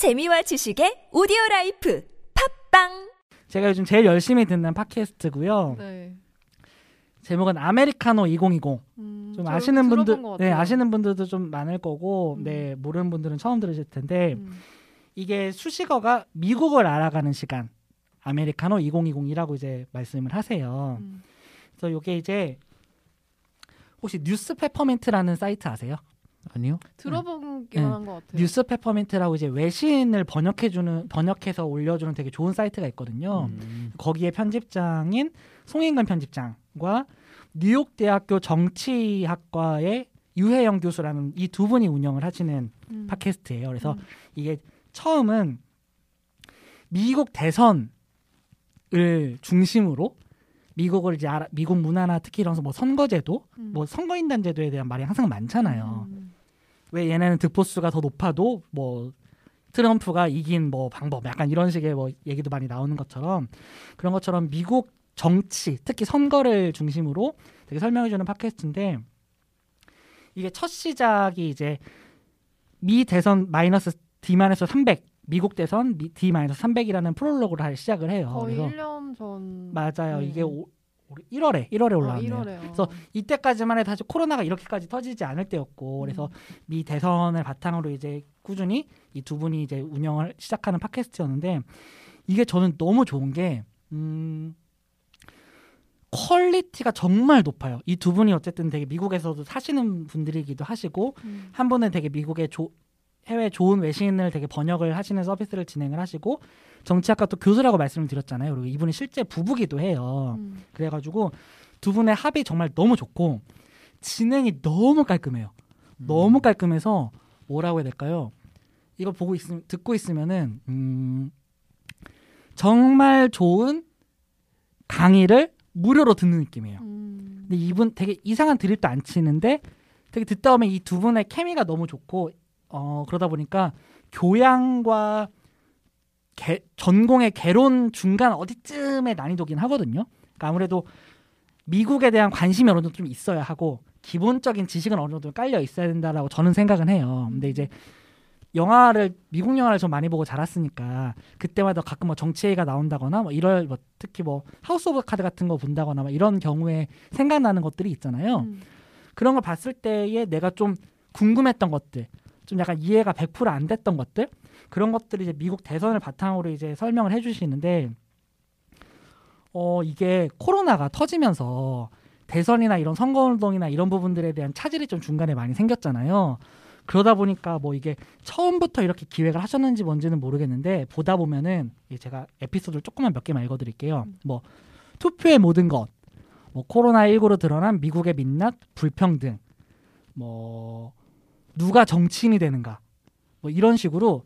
재미와 지식의 오디오 라이프 팝빵 제가 요즘 제일 열심히 듣는 팟캐스트고요. 네. 제목은 아메리카노 2020. 음, 좀저 아시는 분들, 것 네. 아시는 분들도 좀 많을 거고, 음. 네 모르는 분들은 처음 들으실 텐데 음. 이게 수식어가 미국을 알아가는 시간. 아메리카노 2020이라고 이제 말씀을 하세요. 음. 그래서 이게 이제 혹시 뉴스 페퍼민트라는 사이트 아세요? 아니요. 들어보기만 네. 한것 같아요. 뉴스 페퍼민트라고 이제 외신을 번역해주는 번역해서 올려주는 되게 좋은 사이트가 있거든요. 음. 거기에 편집장인 송인근 편집장과 뉴욕 대학교 정치학과의 유혜영 교수라는 이 두 분이 운영을 하시는 음. 팟캐스트예요. 그래서 음. 이게 처음은 미국 대선을 중심으로 미국을 이제 알아, 미국 문화나 특히 이런 뭐 선거제도, 음. 뭐 선거인단 제도에 대한 말이 항상 많잖아요. 음. 왜 얘네는 득표수가 더 높아도 뭐 트럼프가 이긴 뭐 방법 약간 이런 식의 뭐 얘기도 많이 나오는 것처럼 그런 것처럼 미국 정치 특히 선거를 중심으로 되게 설명해주는 팟캐스트인데 이게 첫 시작이 이제 미 대선 마이너스 D 마이너스 300 미국 대선 미- D 마이너스 300이라는 프롤로그를 할 시작을 해요. 거의 그래서 1년 전. 맞아요. 네. 이게 오, 1월에 1월에 아, 올라왔네요. 1월에요. 그래서 이때까지만 해도 사실 코로나가 이렇게까지 터지지 않을 때였고 그래서 미 대선을 바탕으로 이제 꾸준히 이 두 분이 이제 운영을 시작하는 팟캐스트였는데 이게 저는 너무 좋은 게 음, 퀄리티가 정말 높아요. 이 두 분이 어쨌든 되게 미국에서도 사시는 분들이기도 하시고 음. 한 분은 되게 미국의 조- 해외 좋은 외신을 되게 번역을 하시는 서비스를 진행을 하시고 정치학과 또 교수라고 말씀을 드렸잖아요. 그리고 이분이 실제 부부기도 해요. 음. 그래가지고 두 분의 합이 정말 너무 좋고 진행이 너무 깔끔해요. 너무 깔끔해서 뭐라고 해야 될까요? 이거 보고 있 듣고 있으면은 음, 정말 좋은 강의를 무료로 듣는 느낌이에요. 음. 근데 이분 되게 이상한 드립도 안 치는데 되게 듣다 보면 이 두 분의 케미가 너무 좋고 어 그러다 보니까 교양과 개- 전공의 개론 중간 어디쯤의 난이도긴 하거든요. 그러니까 아무래도 미국에 대한 관심이 어느 정도 좀 있어야 하고 기본적인 지식은 어느 정도 깔려 있어야 된다라고 저는 생각은 해요. 근데 이제 영화를 미국 영화를 좀 많이 보고 자랐으니까 그때마다 가끔 뭐 정치 얘기가 나온다거나 뭐 이럴 뭐 특히 뭐 House of Cards 같은 거 본다거나 뭐 이런 경우에 생각나는 것들이 있잖아요. 음. 그런 걸 봤을 때에 내가 좀 궁금했던 것들, 좀 약간 이해가 100%안 됐던 것들, 그런 것들이 이제 미국 대선을 바탕으로 이제 설명을 해주시는데, 어, 이게 코로나가 터지면서 대선이나 이런 선거운동이나 이런 부분들에 대한 차질이 좀 중간에 많이 생겼잖아요. 그러다 보니까 뭐 이게 처음부터 이렇게 기획을 하셨는지 뭔지는 모르겠는데, 보다 보면은 이 제가 에피소드를 조금만 몇 개만 읽어드릴게요. 뭐, 투표의 모든 것, 뭐 코로나 19로 드러난 미국의 민낯, 불평등, 뭐 누가 정치인이 되는가, 뭐 이런 식으로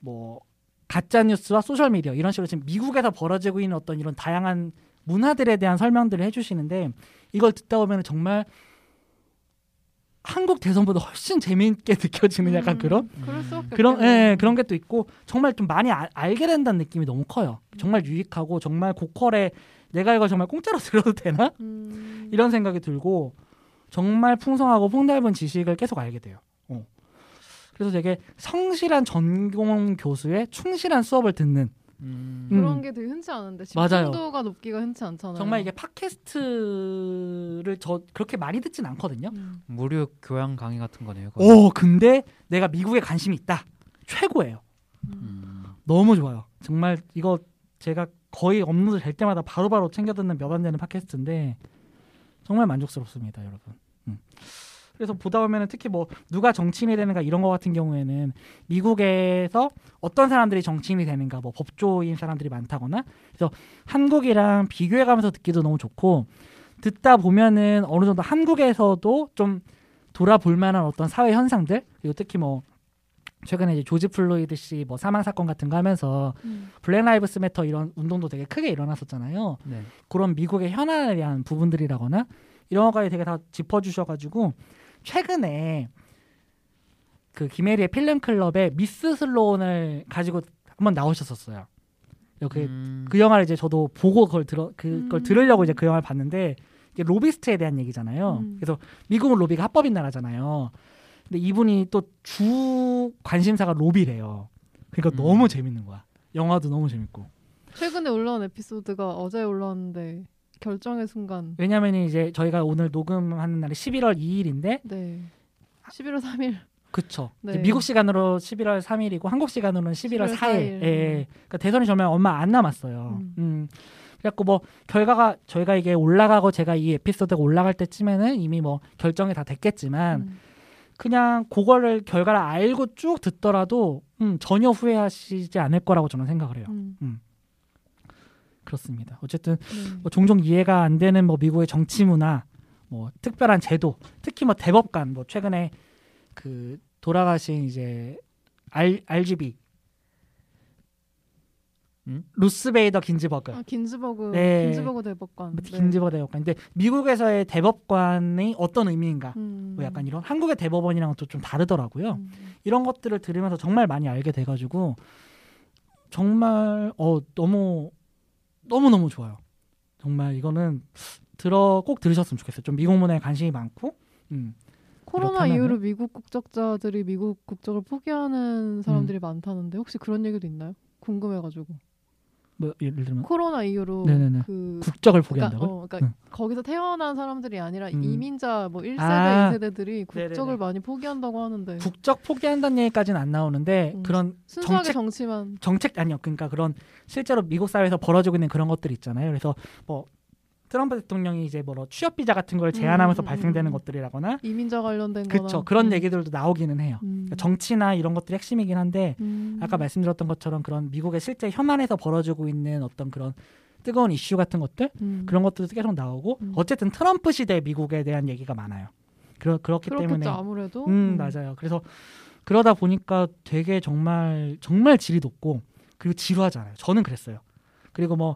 뭐 가짜 뉴스와 소셜 미디어 이런 식으로 지금 미국에서 벌어지고 있는 어떤 이런 다양한 문화들에 대한 설명들을 해주시는데 이걸 듣다 보면 정말 한국 대선보다 훨씬 재미있게 느껴지는 약간 음. 그런 그런. 예, 그런 게 또 있고 정말 좀 많이 아- 알게 된다는 느낌이 너무 커요. 정말 유익하고 정말 고퀄에 내가 이걸 정말 공짜로 들어도 되나 음. 이런 생각이 들고 정말 풍성하고 폭넓은 지식을 계속 알게 돼요. 어. 그래서 되게 성실한 전공 교수의 충실한 수업을 듣는 음. 그런 음. 게 되게 흔치 않은데 맞아요. 집중도가 높기가 흔치 않잖아요. 정말 이게 팟캐스트를 저 그렇게 많이 듣진 않거든요. 음. 무료 교양 강의 같은 거네요. 오 근데 내가 미국에 관심이 있다 최고예요. 음. 너무 좋아요. 정말 이거 제가 거의 업로드 될 때마다 바로바로 챙겨 듣는 몇 안 되는 팟캐스트인데 정말 만족스럽습니다, 여러분. 음. 그래서 보다 보면은 특히 뭐 누가 정치인이 되는가 이런 거 같은 경우에는 미국에서 어떤 사람들이 정치인이 되는가 뭐 법조인 사람들이 많다거나 그래서 한국이랑 비교해가면서 듣기도 너무 좋고 듣다 보면은 어느 정도 한국에서도 좀 돌아볼 만한 어떤 사회 현상들 그리고 특히 뭐 최근에 이제 조지 플로이드 씨 뭐 사망 사건 같은 거 하면서 음. Black Lives Matter 이런 운동도 되게 크게 일어났었잖아요. 네. 그런 미국의 현안에 대한 부분들이라거나 이런 것까지 되게 다 짚어주셔가지고 최근에 그 김혜리의 필름 클럽에 미스 슬로운을 가지고 한번 나오셨었어요. 그, 음. 그 영화를 이제 저도 보고 그걸 들어 그걸 음. 들으려고 이제 그 영화를 봤는데 이게 로비스트에 대한 얘기잖아요. 음. 그래서 미국은 로비가 합법인 나라잖아요. 근데 이분이 또 주 관심사가 로비래요. 그러니까 음. 너무 재밌는 거야. 영화도 너무 재밌고. 최근에 올라온 에피소드가 어제 올라왔는데 결정의 순간. 왜냐면 이제 저희가 오늘 녹음하는 날이 11월 2일인데 네. 11월 3일. 그쵸. 네. 미국 시간으로 11월 3일이고 한국 시간으로는 11월 11월 4일. 4일. 예. 그러니까 대선이 정말 얼마 안 남았어요. 음. 음. 그래갖고 뭐 결과가 저희가 이게 올라가고 제가 이 에피소드가 올라갈 때쯤에는 이미 뭐 결정이 다 됐겠지만 음. 그냥 그거를 결과를 알고 쭉 듣더라도 음, 전혀 후회하시지 않을 거라고 저는 생각을 해요. 음. 그렇습니다. 어쨌든 네. 뭐 종종 이해가 안 되는 뭐 미국의 정치 문화, 뭐 특별한 제도, 특히 뭐 대법관, 뭐 최근에 그 돌아가신 이제 R RGB 음? 루스베이더 긴즈버그 아, 긴즈버그 네. 긴즈버그 대법관. 네. 긴즈버그 대법관. 근데 미국에서의 대법관이 어떤 의미인가? 음. 뭐 약간 이런 한국의 대법원이랑은 또 좀 다르더라고요. 음. 이런 것들을 들으면서 정말 많이 알게 돼 가지고 정말 어 너무 너무 너무 좋아요. 정말 이거는 들어 꼭 들으셨으면 좋겠어요. 좀 미국 문화에 관심이 많고, 음, 코로나 이후로 미국 국적자들이 미국 국적을 포기하는 사람들이 많다는데 혹시 그런 얘기도 있나요? 궁금해가지고 뭐 예를 들면 코로나 이후로 네네네. 그 국적을 그러니까, 포기한다고? 어, 그러니까 응. 거기서 태어난 사람들이 아니라 음. 이민자 뭐 1세대, 아. 2세대들이 국적을 네네네. 많이 포기한다고 하는데 국적 포기한다는 얘기까지는 안 나오는데 음. 그런 순수하게 정책- 정치만 정책 아니요. 그러니까 그런 실제로 미국 사회에서 벌어지고 있는 그런 것들 있잖아요. 그래서 뭐 트럼프 대통령이 이제 뭐 취업 비자 같은 걸 제한하면서 음, 음, 발생되는 음. 것들이라거나 이민자 관련된 그쵸 그런 음. 얘기들도 나오기는 해요. 음. 그러니까 정치나 이런 것들이 핵심이긴 한데 음. 아까 말씀드렸던 것처럼 그런 미국의 실제 현안에서 벌어지고 있는 어떤 그런 뜨거운 이슈 같은 것들 음. 그런 것들도 계속 나오고 음. 어쨌든 트럼프 시대 미국에 대한 얘기가 많아요. 그러, 그렇기 그렇겠죠 때문에 아무래도 음 맞아요. 그래서 그러다 보니까 되게 정말 정말 질이 높고 그리고 지루하잖아요. 저는 그랬어요. 그리고 뭐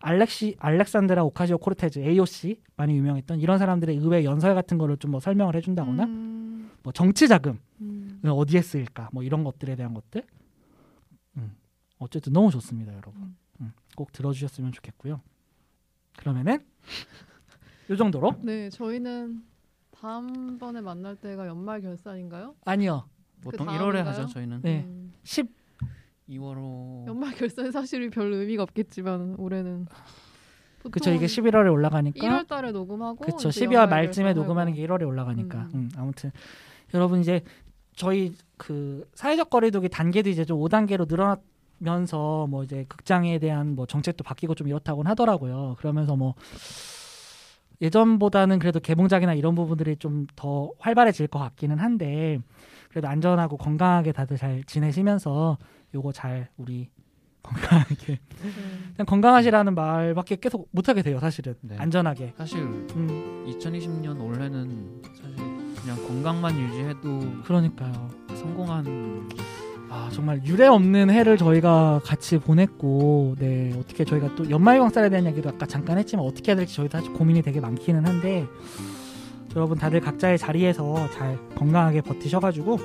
알렉시 알렉산드라 오카시오 코르테즈 AOC 많이 유명했던 이런 사람들의 의회 연설 같은 거를 좀 뭐 설명을 해준다거나 음. 뭐 정치 자금 음. 어디에 쓰일까 뭐 이런 것들에 대한 것들 음. 어쨌든 너무 좋습니다 여러분 음. 음. 꼭 들어주셨으면 좋겠고요 그러면은 요 정도로 네 저희는 다음번에 만날 때가 연말 결산인가요? 아니요 보통 그 1월에 다음인가요? 하죠 저희는. 네. 음. 10 2월로 연말 결산이 사실 별 의미가 없겠지만 올해는 그쵸 이게 11월에 올라가니까 1월 달에 녹음하고 그쵸 이제 12월 연말 말쯤에. 녹음하는 게 1월에 올라가니까 음. 음, 아무튼 여러분 이제 저희 그 사회적 거리두기 단계도 이제 좀 5단계로 늘어나면서 뭐 이제 극장에 대한 뭐 정책도 바뀌고 좀 이렇다고는 하더라고요. 그러면서 뭐 예전보다는 그래도 개봉작이나 이런 부분들이 좀 더 활발해질 것 같기는 한데 그래도 안전하고 건강하게 다들 잘 지내시면서 요거 잘 우리 건강하게 네. 그냥 건강하시라는 말밖에 계속 못하게 돼요 사실은 네. 안전하게 사실 음 2020년 올해는 사실 그냥 건강만 유지해도 그러니까요 성공한 아 정말 유례 없는 해를 저희가 같이 보냈고 네 어떻게 저희가 또 연말광살에 대한 얘기도 아까 잠깐 했지만 어떻게 해야 될지 저희도 사실 고민이 되게 많기는 한데 여러분 다들 각자의 자리에서 잘 건강하게 버티셔가지고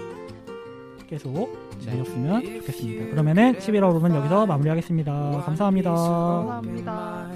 계속 지내셨으면 좋겠습니다. 그러면은 11월 5분 여기서 마무리하겠습니다. 감사합니다. 감사합니다.